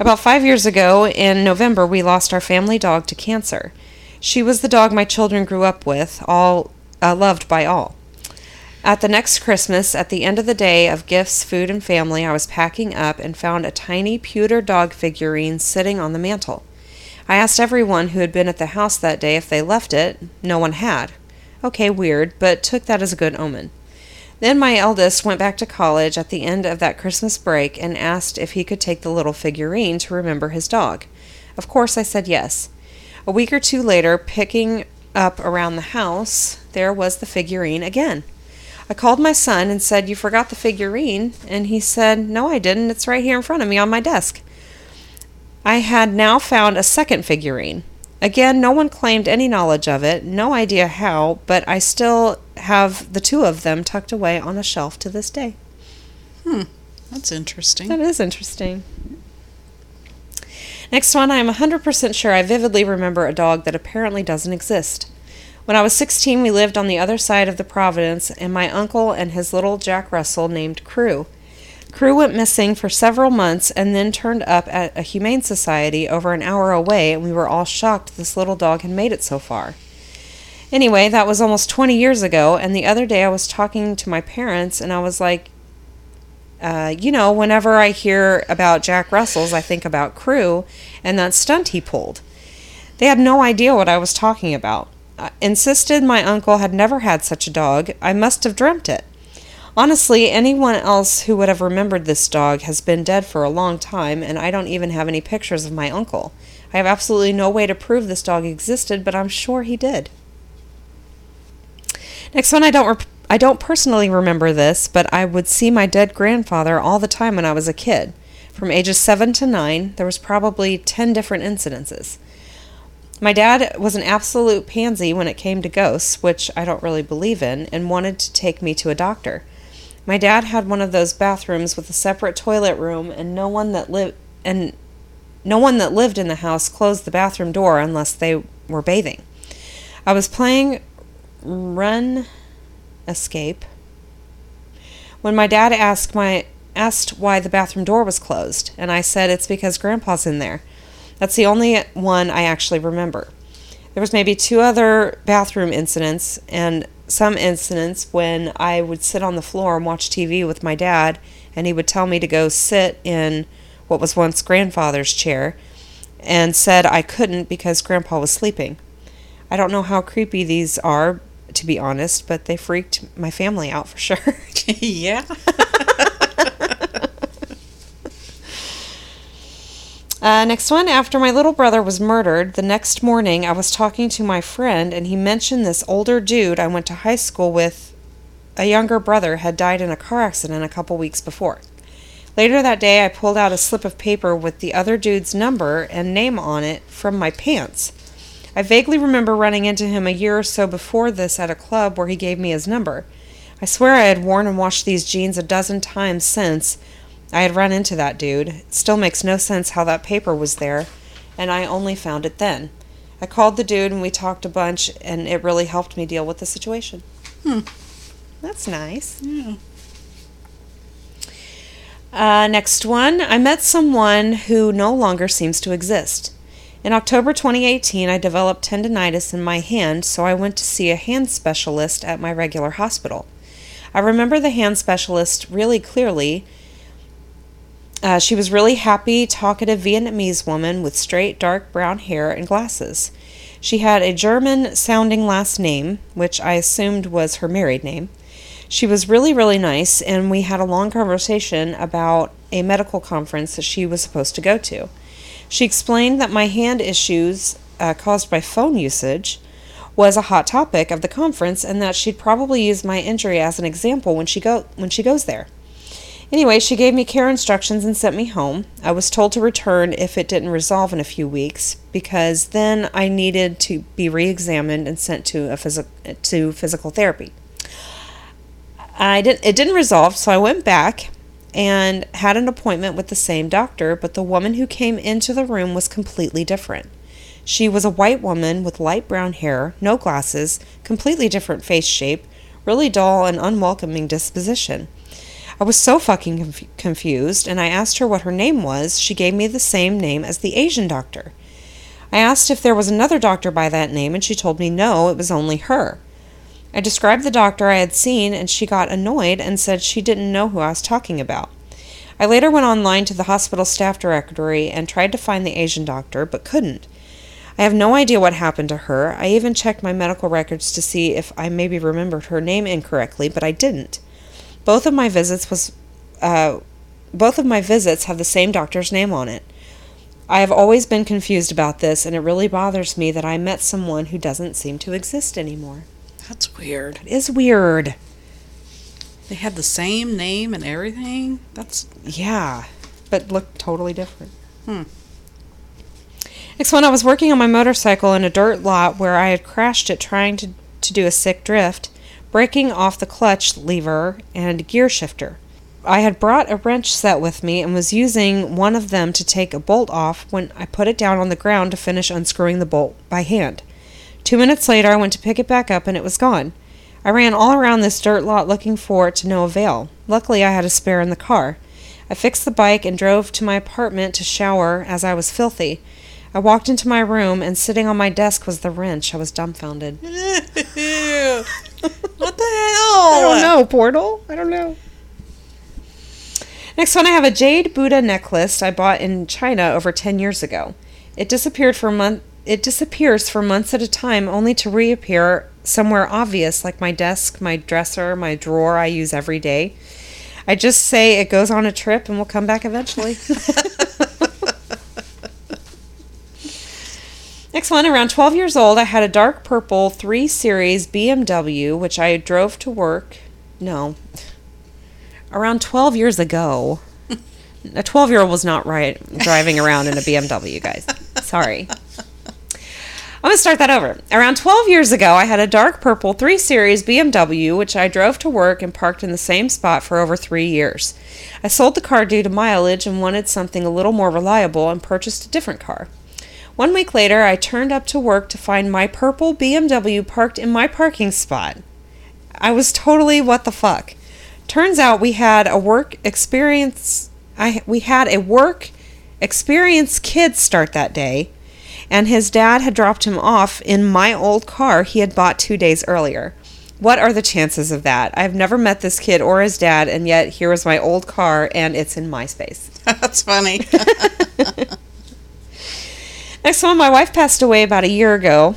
About five years ago, in November, we lost our family dog to cancer. She was the dog my children grew up with, all uh, loved by all. At the next Christmas, at the end of the day of gifts, food, and family, I was packing up and found a tiny pewter dog figurine sitting on the mantel. I asked everyone who had been at the house that day if they left it. No one had. Okay, weird, but took that as a good omen. Then my eldest went back to college at the end of that Christmas break and asked if he could take the little figurine to remember his dog. Of course, I said yes. A week or two later, picking up around the house, there was the figurine again. I called my son and said, You forgot the figurine? And he said, No, I didn't. It's right here in front of me on my desk. I had now found a second figurine. Again, no one claimed any knowledge of it, no idea how, but I still have the two of them tucked away on a shelf to this day. Hmm. That's interesting. That is interesting. Next one, I am 100% sure I vividly remember a dog that apparently doesn't exist. When I was 16, we lived on the other side of the Providence, and my uncle and his little Jack Russell named Crew. Crew went missing for several months and then turned up at a humane society over an hour away, and we were all shocked this little dog had made it so far. Anyway, that was almost 20 years ago, and the other day I was talking to my parents, and I was like, uh, you know, whenever I hear about Jack Russell's, I think about Crew and that stunt he pulled. They had no idea what I was talking about. I insisted my uncle had never had such a dog. I must have dreamt it. Honestly, anyone else who would have remembered this dog has been dead for a long time, and I don't even have any pictures of my uncle. I have absolutely no way to prove this dog existed, but I'm sure he did. Next one, I don't rep- I don't personally remember this, but I would see my dead grandfather all the time when I was a kid. From ages 7 to 9, there was probably 10 different incidences. My dad was an absolute pansy when it came to ghosts, which I don't really believe in, and wanted to take me to a doctor. My dad had one of those bathrooms with a separate toilet room, and no one that lived and no one that lived in the house closed the bathroom door unless they were bathing. I was playing Run Escape when my dad asked my asked why the bathroom door was closed, and I said it's because grandpa's in there. That's the only one I actually remember. There was maybe two other bathroom incidents and some incidents when I would sit on the floor and watch TV with my dad and he would tell me to go sit in what was once grandfather's chair and said I couldn't because grandpa was sleeping. I don't know how creepy these are to be honest, but they freaked my family out for sure. yeah. Uh, next one, after my little brother was murdered, the next morning I was talking to my friend and he mentioned this older dude I went to high school with. A younger brother had died in a car accident a couple weeks before. Later that day, I pulled out a slip of paper with the other dude's number and name on it from my pants. I vaguely remember running into him a year or so before this at a club where he gave me his number. I swear I had worn and washed these jeans a dozen times since, I had run into that dude. It still makes no sense how that paper was there, and I only found it then. I called the dude and we talked a bunch, and it really helped me deal with the situation. Hmm. That's nice. Yeah. Uh, next one. I met someone who no longer seems to exist. In October 2018, I developed tendonitis in my hand, so I went to see a hand specialist at my regular hospital. I remember the hand specialist really clearly. Uh, she was really happy, talkative Vietnamese woman with straight, dark brown hair and glasses. She had a German sounding last name, which I assumed was her married name. She was really, really nice, and we had a long conversation about a medical conference that she was supposed to go to. She explained that my hand issues uh, caused by phone usage was a hot topic of the conference and that she'd probably use my injury as an example when she go when she goes there. Anyway, she gave me care instructions and sent me home. I was told to return if it didn't resolve in a few weeks because then I needed to be re-examined and sent to a phys- to physical therapy. I didn't it didn't resolve, so I went back and had an appointment with the same doctor, but the woman who came into the room was completely different. She was a white woman with light brown hair, no glasses, completely different face shape, really dull and unwelcoming disposition. I was so fucking conf- confused, and I asked her what her name was. She gave me the same name as the Asian doctor. I asked if there was another doctor by that name, and she told me no, it was only her. I described the doctor I had seen, and she got annoyed and said she didn't know who I was talking about. I later went online to the hospital staff directory and tried to find the Asian doctor, but couldn't. I have no idea what happened to her. I even checked my medical records to see if I maybe remembered her name incorrectly, but I didn't. Both of my visits was uh, both of my visits have the same doctor's name on it. I have always been confused about this, and it really bothers me that I met someone who doesn't seem to exist anymore. That's weird. It is weird. They had the same name and everything. That's Yeah, but look totally different. Hmm. Next one, I was working on my motorcycle in a dirt lot where I had crashed it trying to, to do a sick drift, breaking off the clutch lever and gear shifter. I had brought a wrench set with me and was using one of them to take a bolt off when I put it down on the ground to finish unscrewing the bolt by hand. Two minutes later, I went to pick it back up and it was gone. I ran all around this dirt lot looking for it to no avail. Luckily, I had a spare in the car. I fixed the bike and drove to my apartment to shower as I was filthy. I walked into my room and sitting on my desk was the wrench. I was dumbfounded. what the hell? I don't know, Portal? I don't know. Next one, I have a jade Buddha necklace I bought in China over 10 years ago. It disappeared for a month. It disappears for months at a time, only to reappear somewhere obvious, like my desk, my dresser, my drawer I use every day. I just say it goes on a trip and will come back eventually. Next one, around 12 years old, I had a dark purple 3 Series BMW, which I drove to work. No. Around 12 years ago. A 12 year old was not right driving around in a BMW, guys. Sorry. I'm going to start that over. Around 12 years ago, I had a dark purple 3 Series BMW, which I drove to work and parked in the same spot for over three years. I sold the car due to mileage and wanted something a little more reliable and purchased a different car. One week later, I turned up to work to find my purple BMW parked in my parking spot. I was totally what the fuck. Turns out we had a work experience I we had a work experience kid start that day and his dad had dropped him off in my old car he had bought 2 days earlier. What are the chances of that? I've never met this kid or his dad and yet here is my old car and it's in my space. That's funny. Next one, my wife passed away about a year ago.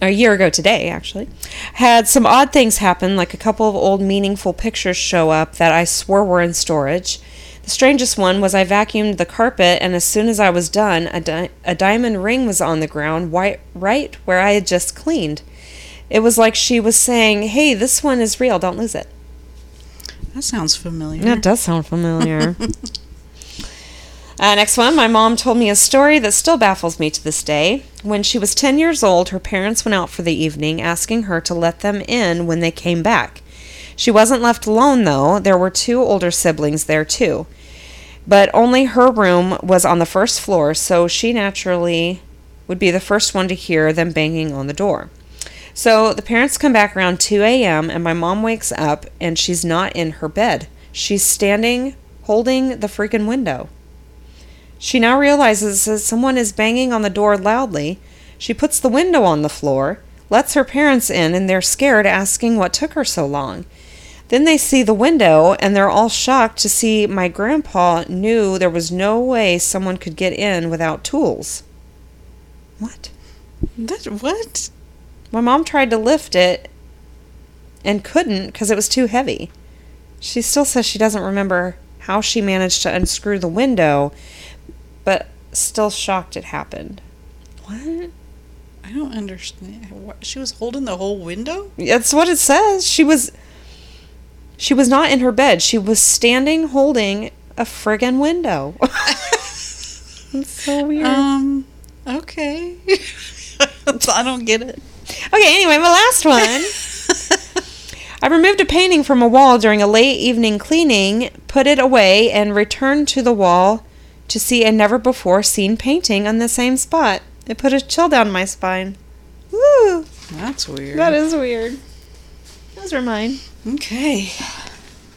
A year ago today, actually. Had some odd things happen, like a couple of old meaningful pictures show up that I swore were in storage. The strangest one was I vacuumed the carpet, and as soon as I was done, a, di- a diamond ring was on the ground right, right where I had just cleaned. It was like she was saying, Hey, this one is real, don't lose it. that sounds familiar. That does sound familiar. Uh, next one, my mom told me a story that still baffles me to this day. When she was 10 years old, her parents went out for the evening, asking her to let them in when they came back. She wasn't left alone, though. There were two older siblings there, too. But only her room was on the first floor, so she naturally would be the first one to hear them banging on the door. So the parents come back around 2 a.m., and my mom wakes up, and she's not in her bed. She's standing holding the freaking window. She now realizes that someone is banging on the door loudly. She puts the window on the floor, lets her parents in, and they're scared, asking what took her so long. Then they see the window, and they're all shocked to see my grandpa knew there was no way someone could get in without tools. What? That what? My mom tried to lift it and couldn't because it was too heavy. She still says she doesn't remember how she managed to unscrew the window, but still shocked it happened. What? I don't understand. What, she was holding the whole window? That's what it says. She was she was not in her bed. She was standing holding a friggin' window. That's so weird. Um, okay. I don't get it. Okay, anyway, my last one. I removed a painting from a wall during a late evening cleaning, put it away, and returned to the wall to see a never before seen painting on the same spot. It put a chill down my spine. Woo! That's weird. That is weird. Those are mine. Okay.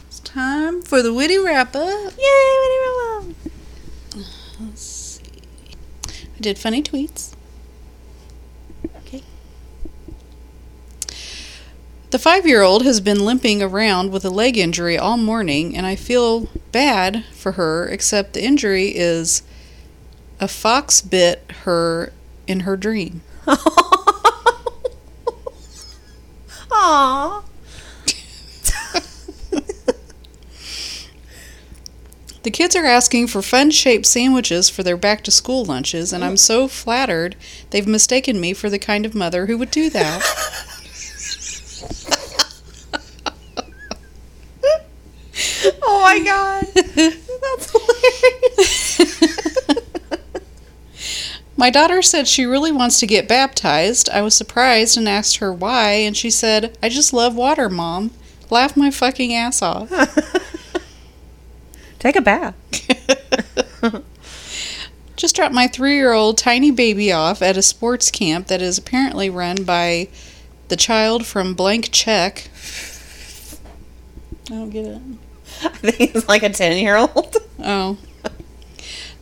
It's time for the witty wrap up. Yay, witty wrap up! Let's see. I did funny tweets. The five year old has been limping around with a leg injury all morning, and I feel bad for her, except the injury is a fox bit her in her dream. Aww. The kids are asking for fun shaped sandwiches for their back to school lunches, and I'm so flattered they've mistaken me for the kind of mother who would do that. Oh my god. That's hilarious. My daughter said she really wants to get baptized. I was surprised and asked her why, and she said, I just love water, Mom. Laugh my fucking ass off. Take a bath. Just dropped my three year old tiny baby off at a sports camp that is apparently run by the child from blank check. I don't get it. I think he's like a 10 year old. Oh.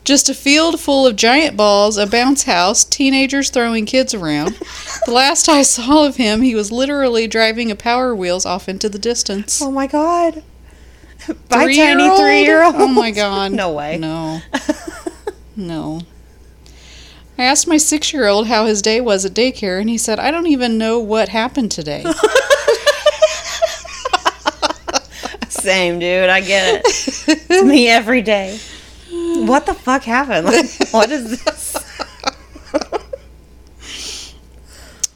Just a field full of giant balls, a bounce house, teenagers throwing kids around. The last I saw of him, he was literally driving a Power Wheels off into the distance. Oh my god. Bye, tiny Three-year-old? three year old. Oh my god. No way. No. No. I asked my six year old how his day was at daycare, and he said, I don't even know what happened today. Same, dude. I get it. It's me every day. What the fuck happened? Like, what is this?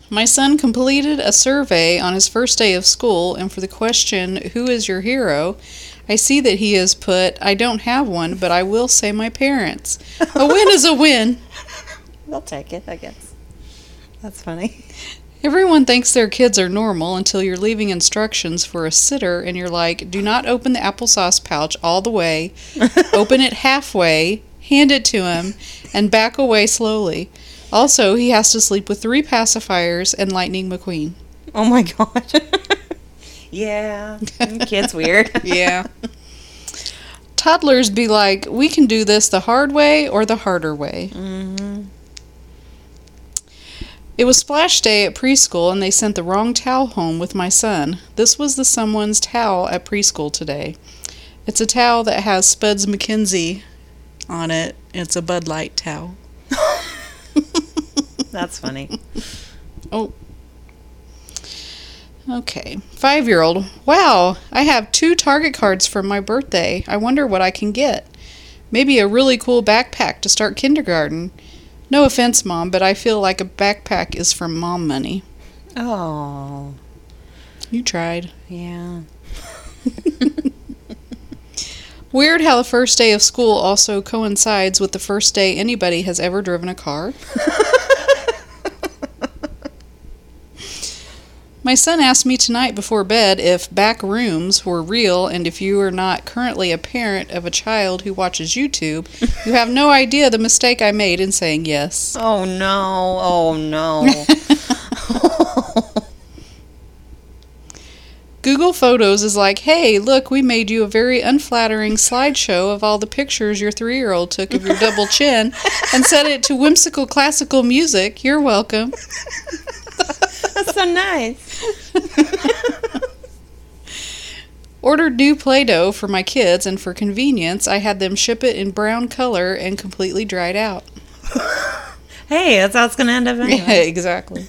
My son completed a survey on his first day of school, and for the question, Who is your hero? I see that he has put, I don't have one, but I will say my parents. A win is a win. They'll take it, I guess. That's funny. Everyone thinks their kids are normal until you're leaving instructions for a sitter and you're like, do not open the applesauce pouch all the way, open it halfway, hand it to him, and back away slowly. Also, he has to sleep with three pacifiers and Lightning McQueen. Oh my god. yeah. Kid's weird. Yeah. Toddlers be like, we can do this the hard way or the harder way. Mm-hmm. It was splash day at preschool, and they sent the wrong towel home with my son. This was the someone's towel at preschool today. It's a towel that has Spuds MacKenzie on it. It's a Bud Light towel. That's funny. Oh. Okay. Five year old. Wow, I have two Target cards for my birthday. I wonder what I can get. Maybe a really cool backpack to start kindergarten. No offense, Mom, but I feel like a backpack is from mom money. Oh. You tried. Yeah. Weird how the first day of school also coincides with the first day anybody has ever driven a car. My son asked me tonight before bed if back rooms were real, and if you are not currently a parent of a child who watches YouTube, you have no idea the mistake I made in saying yes. Oh no. Oh no. Google Photos is like, hey, look, we made you a very unflattering slideshow of all the pictures your three year old took of your double chin and set it to whimsical classical music. You're welcome. That's so nice. Ordered new Play Doh for my kids, and for convenience, I had them ship it in brown color and completely dried out. Hey, that's how it's gonna end up Yeah, anyway. exactly.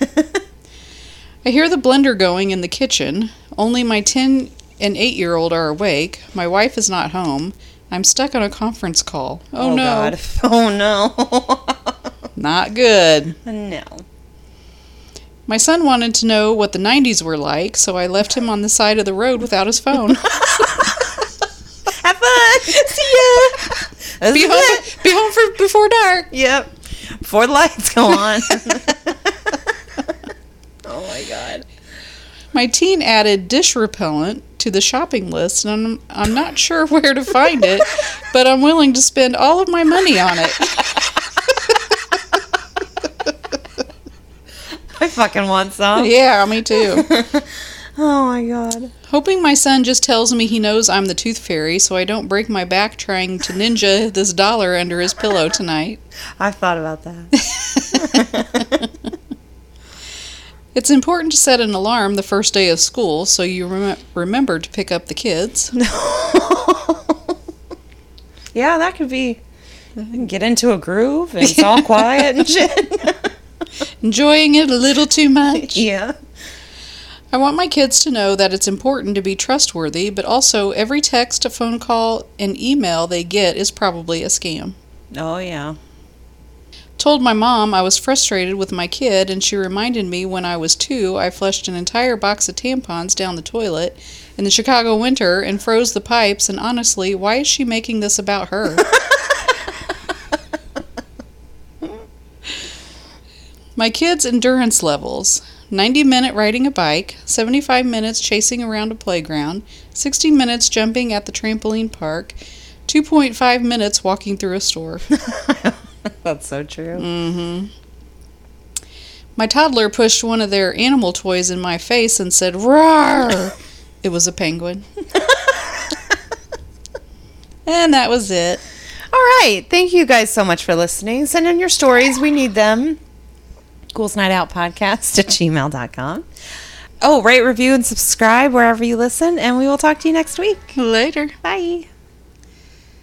I hear the blender going in the kitchen. Only my 10 and 8 year old are awake. My wife is not home. I'm stuck on a conference call. Oh, oh no. God. Oh no. Not good. no. My son wanted to know what the 90s were like, so I left him on the side of the road without his phone. Have fun. See ya. This be, is home, be home for before dark. Yep. Before the lights go on. oh my god. My teen added dish repellent to the shopping list, and I'm, I'm not sure where to find it, but I'm willing to spend all of my money on it. I fucking want some. yeah, me too. Oh my god. Hoping my son just tells me he knows I'm the tooth fairy so I don't break my back trying to ninja this dollar under his pillow tonight. I've thought about that. It's important to set an alarm the first day of school so you rem- remember to pick up the kids. yeah, that could be. Get into a groove and it's all quiet and shit. Enjoying it a little too much. yeah. I want my kids to know that it's important to be trustworthy, but also every text, a phone call, and email they get is probably a scam. Oh yeah. Told my mom I was frustrated with my kid, and she reminded me when I was two, I flushed an entire box of tampons down the toilet in the Chicago winter and froze the pipes. And honestly, why is she making this about her? my kids' endurance levels 90 minute riding a bike, 75 minutes chasing around a playground, 60 minutes jumping at the trampoline park, 2.5 minutes walking through a store. That's so true. Mm-hmm. My toddler pushed one of their animal toys in my face and said, Roar! it was a penguin. and that was it. All right. Thank you guys so much for listening. Send in your stories. We need them. Ghouls Night Out Podcast at gmail.com. Oh, rate, review, and subscribe wherever you listen. And we will talk to you next week. Later. Bye.